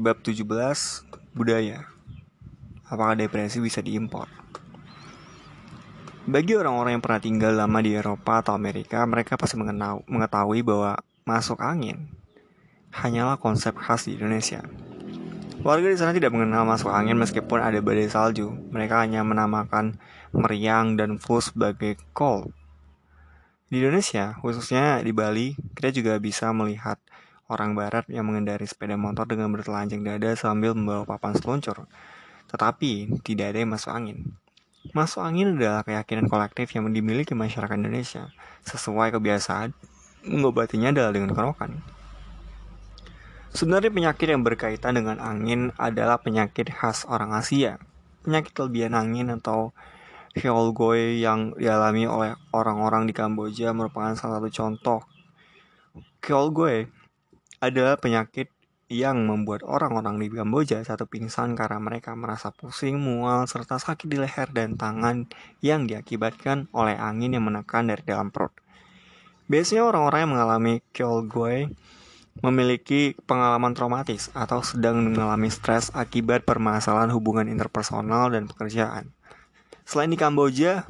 Bab 17 Budaya Apakah depresi bisa diimpor? Bagi orang-orang yang pernah tinggal lama di Eropa atau Amerika, mereka pasti mengetahui bahwa masuk angin hanyalah konsep khas di Indonesia. Warga di sana tidak mengenal masuk angin meskipun ada badai salju. Mereka hanya menamakan meriang dan flu sebagai cold. Di Indonesia, khususnya di Bali, kita juga bisa melihat orang barat yang mengendari sepeda motor dengan bertelanjang dada sambil membawa papan seluncur. Tetapi tidak ada yang masuk angin. Masuk angin adalah keyakinan kolektif yang dimiliki masyarakat Indonesia. Sesuai kebiasaan, mengobatinya adalah dengan kerokan. Sebenarnya penyakit yang berkaitan dengan angin adalah penyakit khas orang Asia. Penyakit kelebihan angin atau Hyolgoy yang dialami oleh orang-orang di Kamboja merupakan salah satu contoh. Hyolgoy adalah penyakit yang membuat orang-orang di Kamboja satu pingsan karena mereka merasa pusing, mual, serta sakit di leher dan tangan yang diakibatkan oleh angin yang menekan dari dalam perut. Biasanya orang-orang yang mengalami Kyolgoy memiliki pengalaman traumatis atau sedang mengalami stres akibat permasalahan hubungan interpersonal dan pekerjaan. Selain di Kamboja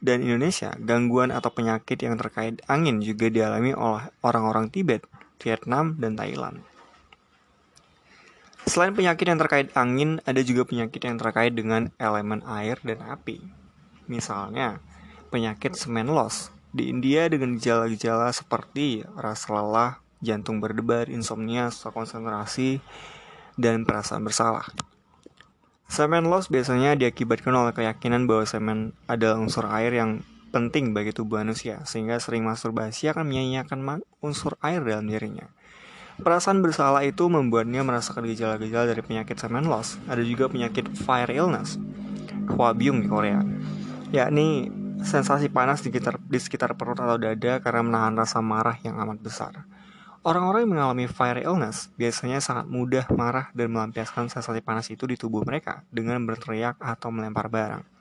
dan Indonesia, gangguan atau penyakit yang terkait angin juga dialami oleh orang-orang Tibet Vietnam, dan Thailand. Selain penyakit yang terkait angin, ada juga penyakit yang terkait dengan elemen air dan api. Misalnya, penyakit semen loss di India dengan gejala-gejala seperti rasa lelah, jantung berdebar, insomnia, susah konsentrasi, dan perasaan bersalah. Semen loss biasanya diakibatkan oleh keyakinan bahwa semen adalah unsur air yang penting bagi tubuh manusia, sehingga sering masturbasi akan menyanyiakan unsur air dalam dirinya. Perasaan bersalah itu membuatnya merasakan gejala-gejala dari penyakit semen loss. Ada juga penyakit fire illness, Hwabyung di Korea, yakni sensasi panas di sekitar, di sekitar perut atau dada karena menahan rasa marah yang amat besar. Orang-orang yang mengalami fire illness biasanya sangat mudah marah dan melampiaskan sensasi panas itu di tubuh mereka dengan berteriak atau melempar barang.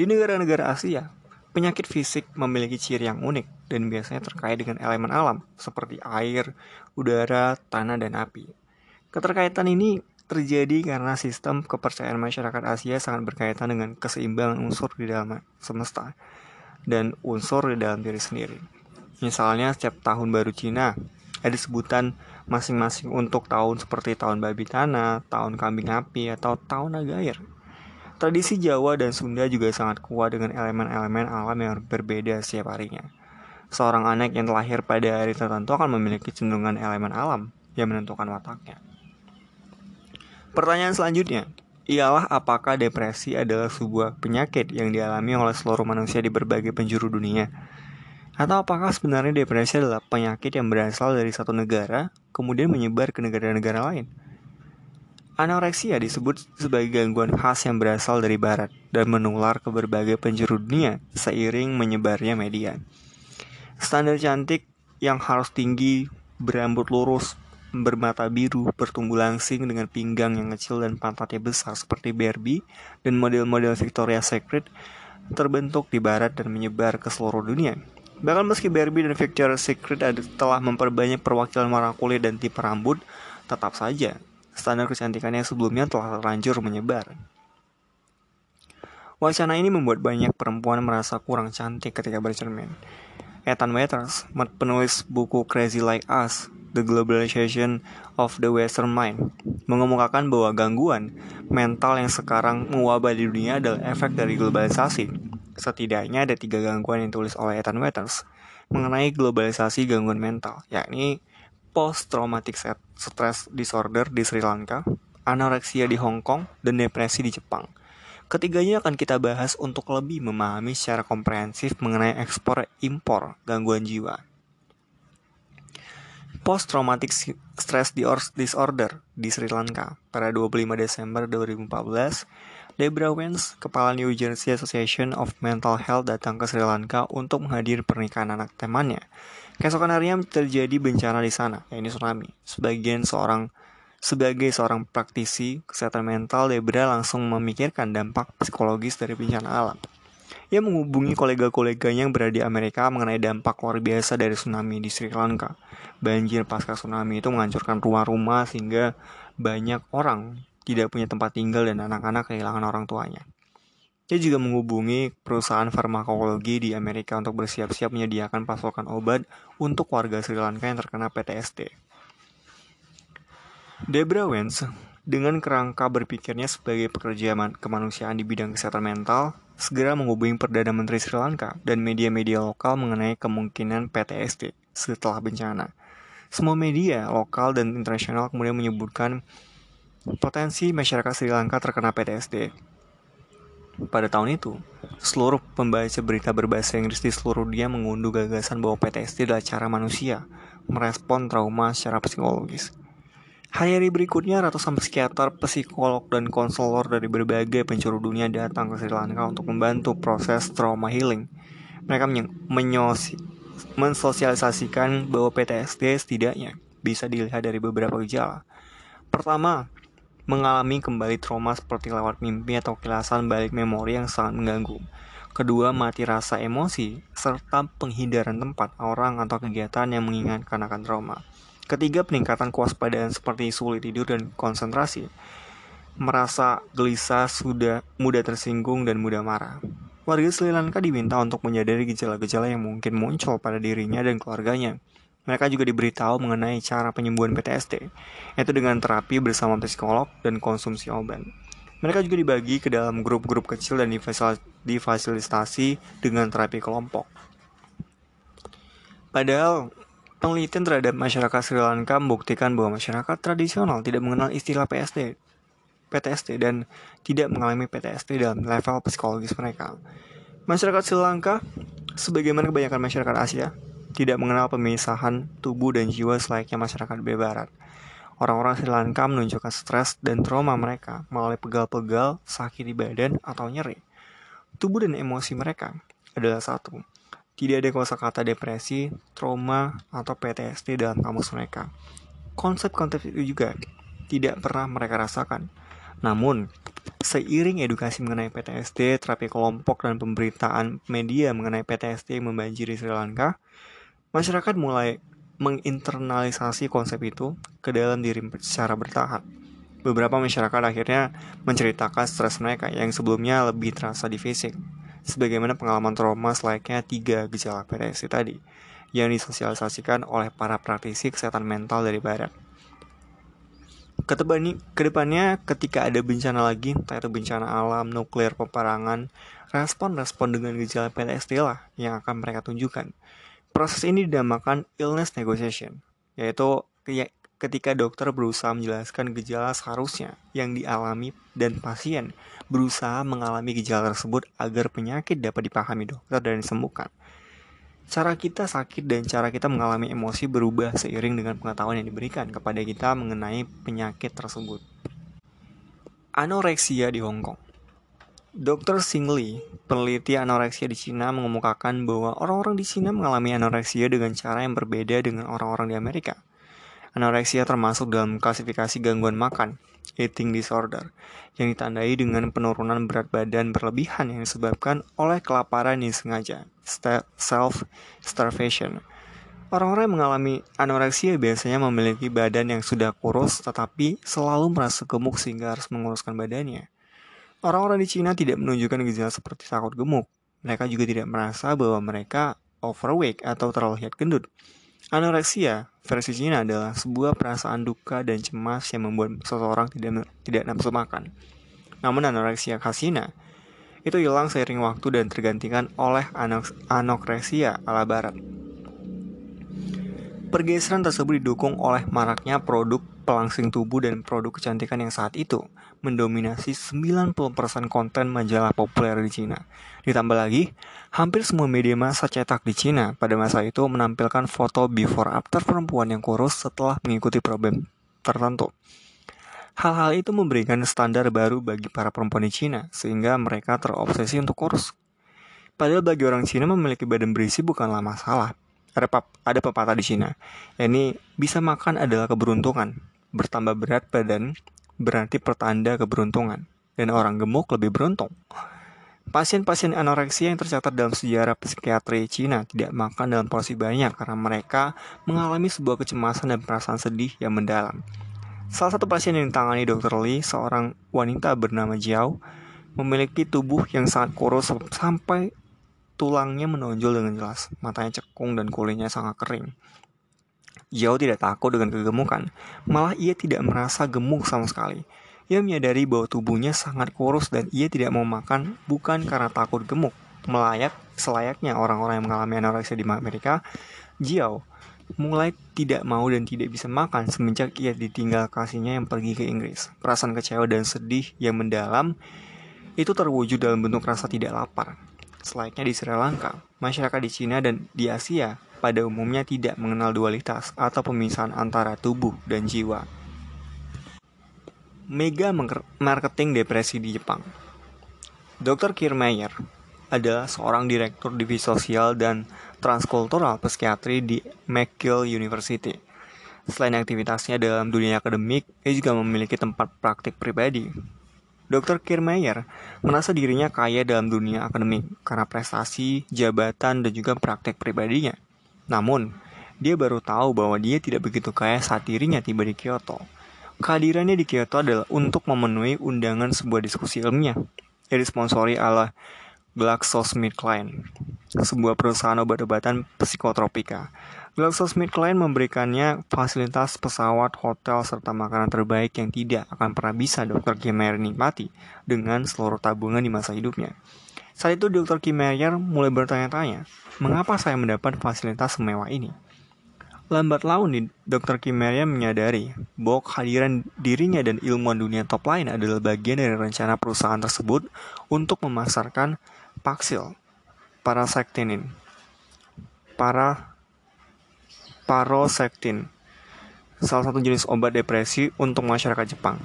Di negara-negara Asia, penyakit fisik memiliki ciri yang unik dan biasanya terkait dengan elemen alam seperti air, udara, tanah, dan api. Keterkaitan ini terjadi karena sistem kepercayaan masyarakat Asia sangat berkaitan dengan keseimbangan unsur di dalam semesta dan unsur di dalam diri sendiri. Misalnya setiap tahun baru Cina ada sebutan masing-masing untuk tahun seperti tahun babi tanah, tahun kambing api, atau tahun naga air. Tradisi Jawa dan Sunda juga sangat kuat dengan elemen-elemen alam yang berbeda setiap harinya. Seorang anak yang terlahir pada hari tertentu akan memiliki cenderungan elemen alam yang menentukan wataknya. Pertanyaan selanjutnya, ialah apakah depresi adalah sebuah penyakit yang dialami oleh seluruh manusia di berbagai penjuru dunia? Atau apakah sebenarnya depresi adalah penyakit yang berasal dari satu negara, kemudian menyebar ke negara-negara lain? Anoreksia disebut sebagai gangguan khas yang berasal dari barat dan menular ke berbagai penjuru dunia seiring menyebarnya media. Standar cantik yang harus tinggi, berambut lurus, bermata biru, bertumbuh langsing dengan pinggang yang kecil dan pantatnya besar seperti Barbie dan model-model Victoria's Secret terbentuk di barat dan menyebar ke seluruh dunia. Bahkan meski Barbie dan Victoria's Secret telah memperbanyak perwakilan warna kulit dan tipe rambut, tetap saja standar kecantikan yang sebelumnya telah terlanjur menyebar. Wacana ini membuat banyak perempuan merasa kurang cantik ketika bercermin. Ethan Waters, penulis buku Crazy Like Us, The Globalization of the Western Mind, mengemukakan bahwa gangguan mental yang sekarang mewabah di dunia adalah efek dari globalisasi. Setidaknya ada tiga gangguan yang ditulis oleh Ethan Waters mengenai globalisasi gangguan mental, yakni post-traumatic stress disorder di Sri Lanka, anoreksia di Hong Kong, dan depresi di Jepang. Ketiganya akan kita bahas untuk lebih memahami secara komprehensif mengenai ekspor impor gangguan jiwa. Post-traumatic stress disorder di Sri Lanka pada 25 Desember 2014, Debra Wens, kepala New Jersey Association of Mental Health datang ke Sri Lanka untuk menghadiri pernikahan anak temannya Keesokan harinya terjadi bencana di sana, yaitu tsunami. Sebagian seorang sebagai seorang praktisi kesehatan mental, Debra langsung memikirkan dampak psikologis dari bencana alam. Ia menghubungi kolega-koleganya yang berada di Amerika mengenai dampak luar biasa dari tsunami di Sri Lanka. Banjir pasca tsunami itu menghancurkan rumah-rumah sehingga banyak orang tidak punya tempat tinggal dan anak-anak kehilangan orang tuanya. Dia juga menghubungi perusahaan farmakologi di Amerika untuk bersiap-siap menyediakan pasokan obat untuk warga Sri Lanka yang terkena PTSD. Debra Wentz, dengan kerangka berpikirnya sebagai pekerja kemanusiaan di bidang kesehatan mental, segera menghubungi Perdana Menteri Sri Lanka dan media-media lokal mengenai kemungkinan PTSD setelah bencana. Semua media lokal dan internasional kemudian menyebutkan potensi masyarakat Sri Lanka terkena PTSD pada tahun itu, seluruh pembaca berita berbahasa Inggris di seluruh dunia mengunduh gagasan bahwa PTSD adalah cara manusia merespon trauma secara psikologis. Hari-hari berikutnya, ratusan psikiater, psikolog, dan konselor dari berbagai penjuru dunia datang ke Sri Lanka untuk membantu proses trauma healing. Mereka mensosialisasikan bahwa PTSD setidaknya bisa dilihat dari beberapa gejala. Pertama, mengalami kembali trauma seperti lewat mimpi atau kilasan balik memori yang sangat mengganggu. Kedua, mati rasa emosi, serta penghindaran tempat, orang, atau kegiatan yang mengingatkan akan trauma. Ketiga, peningkatan kewaspadaan seperti sulit tidur dan konsentrasi. Merasa gelisah, sudah mudah tersinggung, dan mudah marah. Warga Sri Lanka diminta untuk menyadari gejala-gejala yang mungkin muncul pada dirinya dan keluarganya. Mereka juga diberitahu mengenai cara penyembuhan PTSD, yaitu dengan terapi bersama psikolog dan konsumsi obat. Mereka juga dibagi ke dalam grup-grup kecil dan difasilitasi dengan terapi kelompok. Padahal, penelitian terhadap masyarakat Sri Lanka membuktikan bahwa masyarakat tradisional tidak mengenal istilah PSD, PTSD dan tidak mengalami PTSD dalam level psikologis mereka. Masyarakat Sri Lanka, sebagaimana kebanyakan masyarakat Asia, tidak mengenal pemisahan tubuh dan jiwa selayaknya masyarakat B Barat. Orang-orang Sri Lanka menunjukkan stres dan trauma mereka melalui pegal-pegal, sakit di badan, atau nyeri. Tubuh dan emosi mereka adalah satu. Tidak ada kosakata depresi, trauma, atau PTSD dalam kamus mereka. Konsep-konsep itu juga tidak pernah mereka rasakan. Namun, seiring edukasi mengenai PTSD, terapi kelompok, dan pemberitaan media mengenai PTSD yang membanjiri Sri Lanka, Masyarakat mulai menginternalisasi konsep itu ke dalam diri secara bertahap. Beberapa masyarakat akhirnya menceritakan stres mereka yang sebelumnya lebih terasa di fisik, sebagaimana pengalaman trauma selayaknya tiga gejala PTSD tadi, yang disosialisasikan oleh para praktisi kesehatan mental dari barat. Ke depannya, ketika ada bencana lagi, entah itu bencana alam, nuklir, peperangan, respon-respon dengan gejala PTSD lah yang akan mereka tunjukkan. Proses ini dinamakan illness negotiation, yaitu ketika dokter berusaha menjelaskan gejala seharusnya yang dialami dan pasien berusaha mengalami gejala tersebut agar penyakit dapat dipahami dokter dan disembuhkan. Cara kita sakit dan cara kita mengalami emosi berubah seiring dengan pengetahuan yang diberikan kepada kita mengenai penyakit tersebut. Anoreksia di Hong Kong Dr. Singli, peneliti anoreksia di Cina, mengemukakan bahwa orang-orang di Cina mengalami anoreksia dengan cara yang berbeda dengan orang-orang di Amerika. Anoreksia termasuk dalam klasifikasi gangguan makan, eating disorder, yang ditandai dengan penurunan berat badan berlebihan yang disebabkan oleh kelaparan yang sengaja, self-starvation. Orang-orang yang mengalami anoreksia biasanya memiliki badan yang sudah kurus tetapi selalu merasa gemuk sehingga harus menguruskan badannya. Orang-orang di Cina tidak menunjukkan gejala seperti takut gemuk. Mereka juga tidak merasa bahwa mereka overweight atau terlalu lihat gendut. Anoreksia versi Cina adalah sebuah perasaan duka dan cemas yang membuat seseorang tidak tidak nafsu makan. Namun anoreksia khas Cina itu hilang seiring waktu dan tergantikan oleh anoreksia ala barat. Pergeseran tersebut didukung oleh maraknya produk pelangsing tubuh dan produk kecantikan yang saat itu mendominasi 90% konten majalah populer di Cina. Ditambah lagi, hampir semua media massa cetak di Cina pada masa itu menampilkan foto before after perempuan yang kurus setelah mengikuti problem tertentu. Hal-hal itu memberikan standar baru bagi para perempuan di Cina, sehingga mereka terobsesi untuk kurus. Padahal bagi orang Cina memiliki badan berisi bukanlah masalah, ada pepatah di Cina. Ini bisa makan adalah keberuntungan. Bertambah berat badan berarti pertanda keberuntungan dan orang gemuk lebih beruntung. Pasien-pasien anoreksia yang tercatat dalam sejarah psikiatri Cina tidak makan dalam porsi banyak karena mereka mengalami sebuah kecemasan dan perasaan sedih yang mendalam. Salah satu pasien yang ditangani Dr. Lee, seorang wanita bernama Jiao, memiliki tubuh yang sangat kurus sampai tulangnya menonjol dengan jelas, matanya cekung dan kulitnya sangat kering. Jiao tidak takut dengan kegemukan, malah ia tidak merasa gemuk sama sekali. Ia menyadari bahwa tubuhnya sangat kurus dan ia tidak mau makan bukan karena takut gemuk. Melayak selayaknya orang-orang yang mengalami anoreksia di Amerika, Jiao mulai tidak mau dan tidak bisa makan semenjak ia ditinggal kasihnya yang pergi ke Inggris. Perasaan kecewa dan sedih yang mendalam itu terwujud dalam bentuk rasa tidak lapar. Selayaknya di Sri Lanka, masyarakat di Cina dan di Asia pada umumnya tidak mengenal dualitas atau pemisahan antara tubuh dan jiwa mega marketing depresi di Jepang. Dr. Kiermaier adalah seorang direktur divisi sosial dan transkultural psikiatri di McGill University. Selain aktivitasnya dalam dunia akademik, ia juga memiliki tempat praktik pribadi. Dr. Kiermaier merasa dirinya kaya dalam dunia akademik karena prestasi, jabatan, dan juga praktik pribadinya. Namun, dia baru tahu bahwa dia tidak begitu kaya saat dirinya tiba di Kyoto Kehadirannya di Kyoto adalah untuk memenuhi undangan sebuah diskusi ilmiah yang disponsori oleh GlaxoSmithKline, sebuah perusahaan obat-obatan psikotropika. GlaxoSmithKline memberikannya fasilitas pesawat, hotel, serta makanan terbaik yang tidak akan pernah bisa Dr. Kimeyer nikmati dengan seluruh tabungan di masa hidupnya. Saat itu Dr. Kimeyer mulai bertanya-tanya, mengapa saya mendapat fasilitas semewah ini? Lambat laun, Dr. Kimeria menyadari bahwa kehadiran dirinya dan ilmuwan dunia top lain adalah bagian dari rencana perusahaan tersebut untuk memasarkan Paxil, parasektinin, para parosektin, salah satu jenis obat depresi untuk masyarakat Jepang.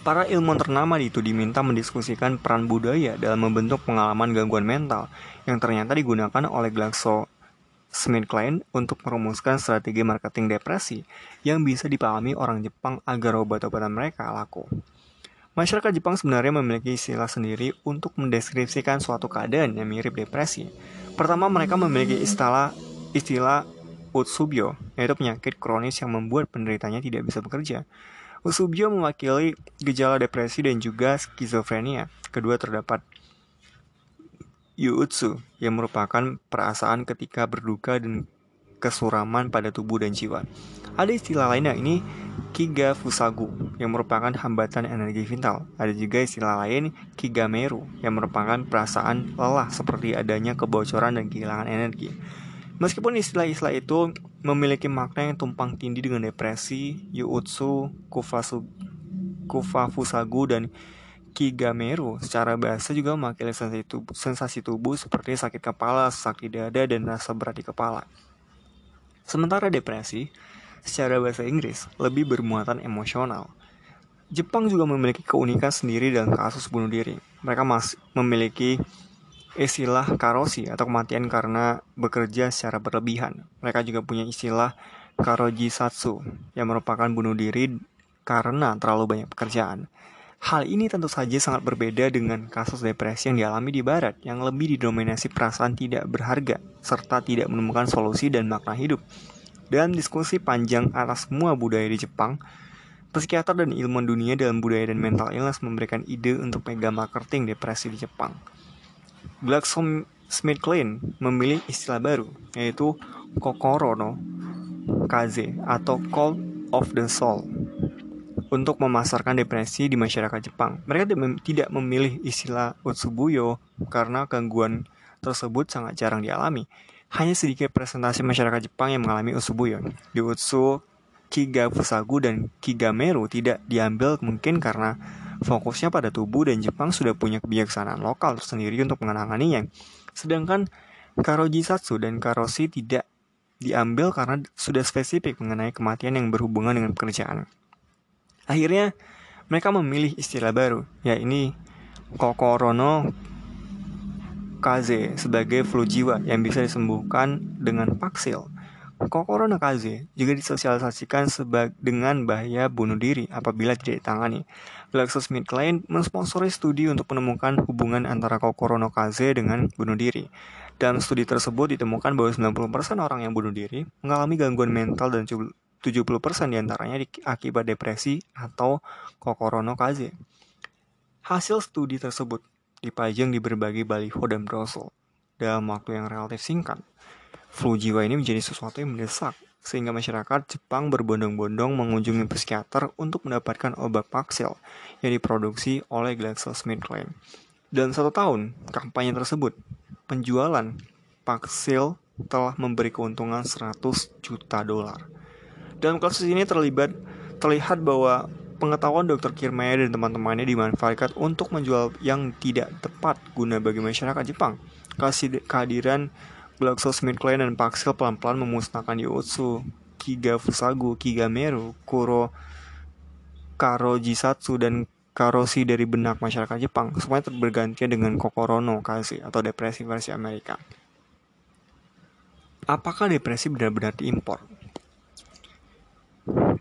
Para ilmuwan ternama itu diminta mendiskusikan peran budaya dalam membentuk pengalaman gangguan mental yang ternyata digunakan oleh Glaxo Smith Klein untuk merumuskan strategi marketing depresi yang bisa dipahami orang Jepang agar obat-obatan mereka laku. Masyarakat Jepang sebenarnya memiliki istilah sendiri untuk mendeskripsikan suatu keadaan yang mirip depresi. Pertama, mereka memiliki istilah istilah utsubyo, yaitu penyakit kronis yang membuat penderitanya tidak bisa bekerja. Utsubyo mewakili gejala depresi dan juga skizofrenia. Kedua terdapat Yuutsu yang merupakan perasaan ketika berduka dan kesuraman pada tubuh dan jiwa. Ada istilah lainnya ini Kiga Fusagu yang merupakan hambatan energi vital. Ada juga istilah lain Kigameru yang merupakan perasaan lelah seperti adanya kebocoran dan kehilangan energi. Meskipun istilah-istilah itu memiliki makna yang tumpang tindih dengan depresi, Yuutsu, Kufasu, Kufafusagu, dan Kigameru secara bahasa juga mewakili sensasi tubuh, sensasi tubuh seperti sakit kepala, sakit dada, dan rasa berat di kepala. Sementara depresi, secara bahasa Inggris, lebih bermuatan emosional. Jepang juga memiliki keunikan sendiri dalam kasus bunuh diri. Mereka masih memiliki istilah karosi atau kematian karena bekerja secara berlebihan. Mereka juga punya istilah karojisatsu yang merupakan bunuh diri karena terlalu banyak pekerjaan. Hal ini tentu saja sangat berbeda dengan kasus depresi yang dialami di barat yang lebih didominasi perasaan tidak berharga serta tidak menemukan solusi dan makna hidup. Dalam diskusi panjang atas semua budaya di Jepang, psikiater dan ilmuwan dunia dalam budaya dan mental illness memberikan ide untuk mega marketing depresi di Jepang. GlaxoSmithKline memilih istilah baru, yaitu Kokoro no Kaze atau Cold of the Soul untuk memasarkan depresi di masyarakat Jepang. Mereka tidak memilih istilah Utsubuyo karena gangguan tersebut sangat jarang dialami. Hanya sedikit presentasi masyarakat Jepang yang mengalami Utsubuyo. Di Utsu, Kiga Fusagu dan Kigameru tidak diambil mungkin karena fokusnya pada tubuh dan Jepang sudah punya kebijaksanaan lokal tersendiri untuk menanganinya. Sedangkan Karojisatsu dan Karoshi tidak diambil karena sudah spesifik mengenai kematian yang berhubungan dengan pekerjaan. Akhirnya mereka memilih istilah baru, yakni Kokorono Kaze sebagai flu jiwa yang bisa disembuhkan dengan Paxil. Kokoro no Kaze juga disosialisasikan dengan bahaya bunuh diri apabila tidak ditangani. GlaxoSmithKline mensponsori studi untuk menemukan hubungan antara Kokoro no Kaze dengan bunuh diri. Dalam studi tersebut ditemukan bahwa 90% orang yang bunuh diri mengalami gangguan mental dan 70% di antaranya akibat depresi atau Kokoro no Kaze. Hasil studi tersebut dipajang di berbagai baliho dan brosur dalam waktu yang relatif singkat. Flu jiwa ini menjadi sesuatu yang mendesak, sehingga masyarakat Jepang berbondong-bondong mengunjungi psikiater untuk mendapatkan obat Paxil yang diproduksi oleh GlaxoSmithKline. Dalam satu tahun kampanye tersebut, penjualan Paxil telah memberi keuntungan 100 juta dolar. Dalam kasus ini terlibat terlihat bahwa pengetahuan Dr. Kirmaya dan teman-temannya dimanfaatkan untuk menjual yang tidak tepat guna bagi masyarakat Jepang. Kasih kehadiran GlaxoSmithKline dan Paxil pelan-pelan memusnahkan Yotsu, Kiga Fusagu, Kiga Meru, Kuro, Karojisatsu, dan karosi dari benak masyarakat Jepang, semuanya bergantian dengan kokorono kasi atau depresi versi Amerika. Apakah depresi benar-benar diimpor?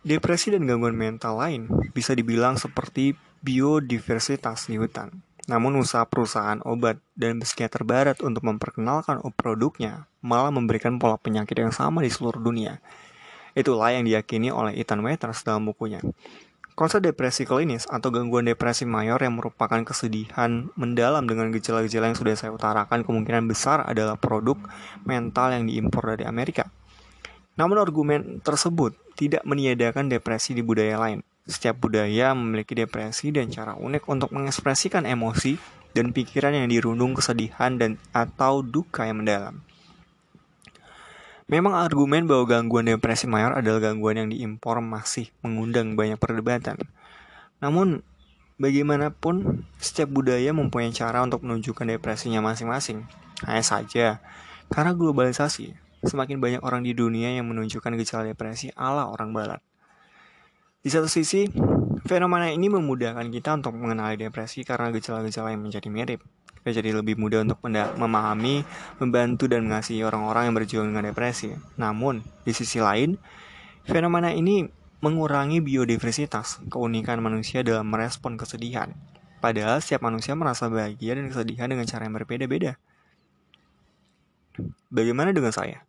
Depresi dan gangguan mental lain bisa dibilang seperti biodiversitas di hutan. Namun usaha perusahaan obat dan psikiater barat untuk memperkenalkan produknya malah memberikan pola penyakit yang sama di seluruh dunia. Itulah yang diyakini oleh Ethan Waters dalam bukunya. Konsep depresi klinis atau gangguan depresi mayor yang merupakan kesedihan mendalam dengan gejala-gejala yang sudah saya utarakan kemungkinan besar adalah produk mental yang diimpor dari Amerika. Namun argumen tersebut tidak meniadakan depresi di budaya lain. Setiap budaya memiliki depresi dan cara unik untuk mengekspresikan emosi dan pikiran yang dirundung kesedihan dan atau duka yang mendalam. Memang argumen bahwa gangguan depresi mayor adalah gangguan yang diimpor masih mengundang banyak perdebatan. Namun, bagaimanapun, setiap budaya mempunyai cara untuk menunjukkan depresinya masing-masing. Hanya saja, karena globalisasi, semakin banyak orang di dunia yang menunjukkan gejala depresi ala orang barat. Di satu sisi, fenomena ini memudahkan kita untuk mengenali depresi karena gejala-gejala yang menjadi mirip jadi lebih mudah untuk memahami, membantu dan mengasihi orang-orang yang berjuang dengan depresi. Namun, di sisi lain, fenomena ini mengurangi biodiversitas, keunikan manusia dalam merespon kesedihan. Padahal setiap manusia merasa bahagia dan kesedihan dengan cara yang berbeda-beda. Bagaimana dengan saya?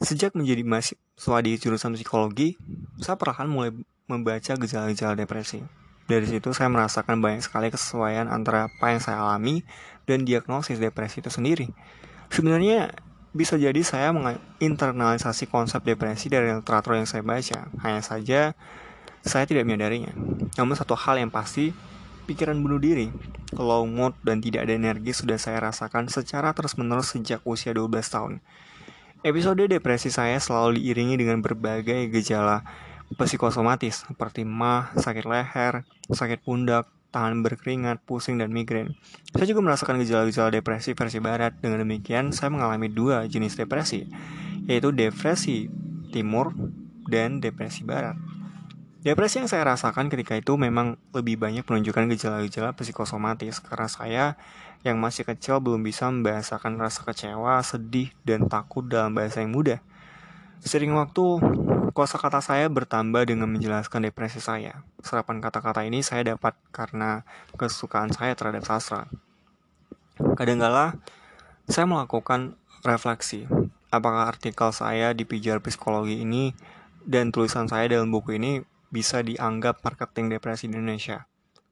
Sejak menjadi mahasiswa di jurusan psikologi, saya perlahan mulai membaca gejala-gejala depresi. Dari situ saya merasakan banyak sekali kesesuaian antara apa yang saya alami dan diagnosis depresi itu sendiri. Sebenarnya bisa jadi saya menginternalisasi konsep depresi dari literatur yang saya baca. Hanya saja saya tidak menyadarinya. Namun satu hal yang pasti, pikiran bunuh diri, low mood, dan tidak ada energi sudah saya rasakan secara terus-menerus sejak usia 12 tahun. Episode depresi saya selalu diiringi dengan berbagai gejala psikosomatis seperti mah, sakit leher, sakit pundak, tangan berkeringat, pusing, dan migrain. Saya juga merasakan gejala-gejala depresi versi barat. Dengan demikian, saya mengalami dua jenis depresi, yaitu depresi timur dan depresi barat. Depresi yang saya rasakan ketika itu memang lebih banyak menunjukkan gejala-gejala psikosomatis karena saya yang masih kecil belum bisa membahasakan rasa kecewa, sedih, dan takut dalam bahasa yang mudah. Sering waktu, Kuasa kata saya bertambah dengan menjelaskan depresi saya. Serapan kata-kata ini saya dapat karena kesukaan saya terhadap sastra. Kadangkala saya melakukan refleksi. Apakah artikel saya di pijar psikologi ini dan tulisan saya dalam buku ini bisa dianggap marketing depresi di Indonesia?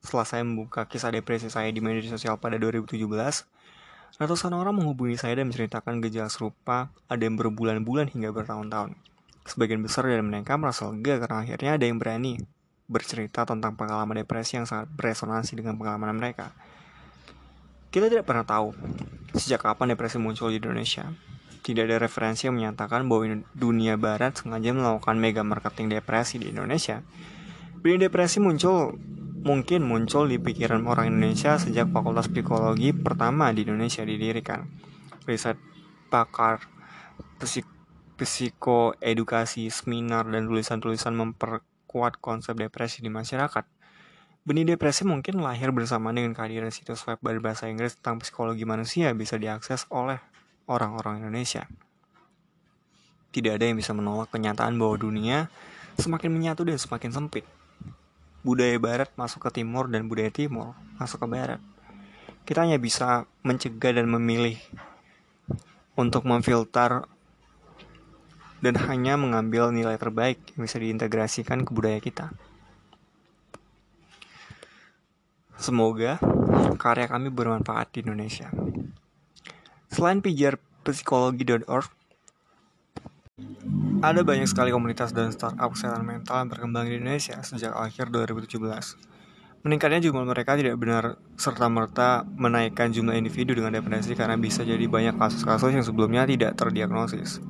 Setelah saya membuka kisah depresi saya di media sosial pada 2017, ratusan orang menghubungi saya dan menceritakan gejala serupa ada yang berbulan-bulan hingga bertahun-tahun. Sebagian besar dari mereka merasa lega karena akhirnya ada yang berani bercerita tentang pengalaman depresi yang sangat beresonansi dengan pengalaman mereka. Kita tidak pernah tahu sejak kapan depresi muncul di Indonesia. Tidak ada referensi yang menyatakan bahwa dunia barat sengaja melakukan mega marketing depresi di Indonesia. Bila depresi muncul mungkin muncul di pikiran orang Indonesia sejak Fakultas Psikologi pertama di Indonesia didirikan. Riset pakar psik psikoedukasi, seminar, dan tulisan-tulisan memperkuat konsep depresi di masyarakat. Benih depresi mungkin lahir bersama dengan kehadiran situs web berbahasa Inggris tentang psikologi manusia bisa diakses oleh orang-orang Indonesia. tidak ada yang bisa menolak kenyataan bahwa dunia semakin menyatu dan semakin sempit. Budaya barat masuk ke timur dan budaya timur masuk ke barat. Kita hanya bisa mencegah dan memilih untuk memfilter dan hanya mengambil nilai terbaik yang bisa diintegrasikan ke budaya kita. Semoga karya kami bermanfaat di Indonesia. Selain pijar psikologi.org, ada banyak sekali komunitas dan startup kesehatan mental yang berkembang di Indonesia sejak akhir 2017. Meningkatnya jumlah mereka tidak benar serta-merta menaikkan jumlah individu dengan depresi karena bisa jadi banyak kasus-kasus yang sebelumnya tidak terdiagnosis.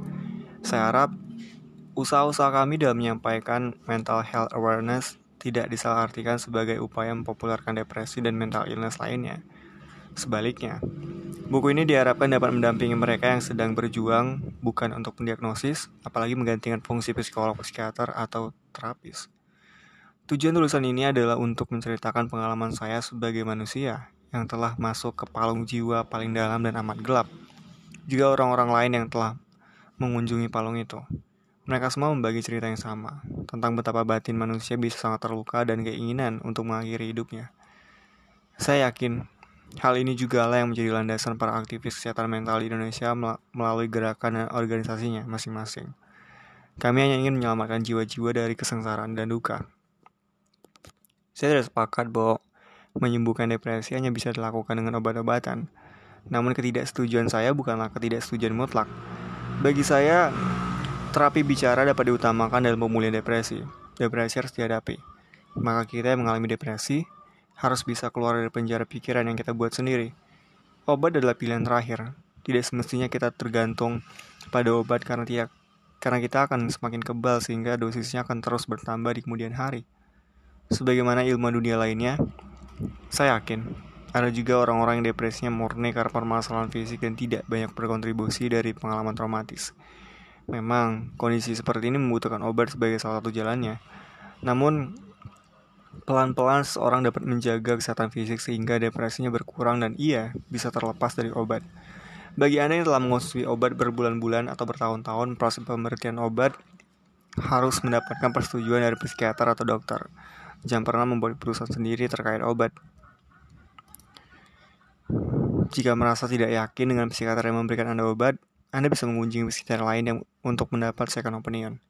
Saya harap usaha-usaha kami dalam menyampaikan mental health awareness tidak disalahartikan sebagai upaya mempopulerkan depresi dan mental illness lainnya. Sebaliknya, Buku ini diharapkan dapat mendampingi mereka yang sedang berjuang bukan untuk mendiagnosis, apalagi menggantikan fungsi psikolog, psikiater, atau terapis. Tujuan tulisan ini adalah untuk menceritakan pengalaman saya sebagai manusia yang telah masuk ke palung jiwa paling dalam dan amat gelap. Juga orang-orang lain yang telah mengunjungi palung itu. Mereka semua membagi cerita yang sama tentang betapa batin manusia bisa sangat terluka dan keinginan untuk mengakhiri hidupnya. Saya yakin Hal ini juga lah yang menjadi landasan para aktivis kesehatan mental di Indonesia melalui gerakan dan organisasinya masing-masing. Kami hanya ingin menyelamatkan jiwa-jiwa dari kesengsaraan dan duka. Saya tidak sepakat bahwa menyembuhkan depresi hanya bisa dilakukan dengan obat-obatan. Namun ketidaksetujuan saya bukanlah ketidaksetujuan mutlak. Bagi saya, terapi bicara dapat diutamakan dalam pemulihan depresi. Depresi harus dihadapi. Maka kita yang mengalami depresi harus bisa keluar dari penjara pikiran yang kita buat sendiri. Obat adalah pilihan terakhir. Tidak semestinya kita tergantung pada obat karena tiap karena kita akan semakin kebal sehingga dosisnya akan terus bertambah di kemudian hari. Sebagaimana ilmu dunia lainnya, saya yakin ada juga orang-orang yang depresinya murni karena permasalahan fisik dan tidak banyak berkontribusi dari pengalaman traumatis. Memang, kondisi seperti ini membutuhkan obat sebagai salah satu jalannya. Namun, Pelan-pelan seorang dapat menjaga kesehatan fisik sehingga depresinya berkurang dan ia bisa terlepas dari obat. Bagi Anda yang telah mengonsumsi obat berbulan-bulan atau bertahun-tahun, proses pemberian obat harus mendapatkan persetujuan dari psikiater atau dokter. Jangan pernah membuat keputusan sendiri terkait obat. Jika merasa tidak yakin dengan psikiater yang memberikan Anda obat, Anda bisa mengunjungi psikiater lain yang untuk mendapat second opinion.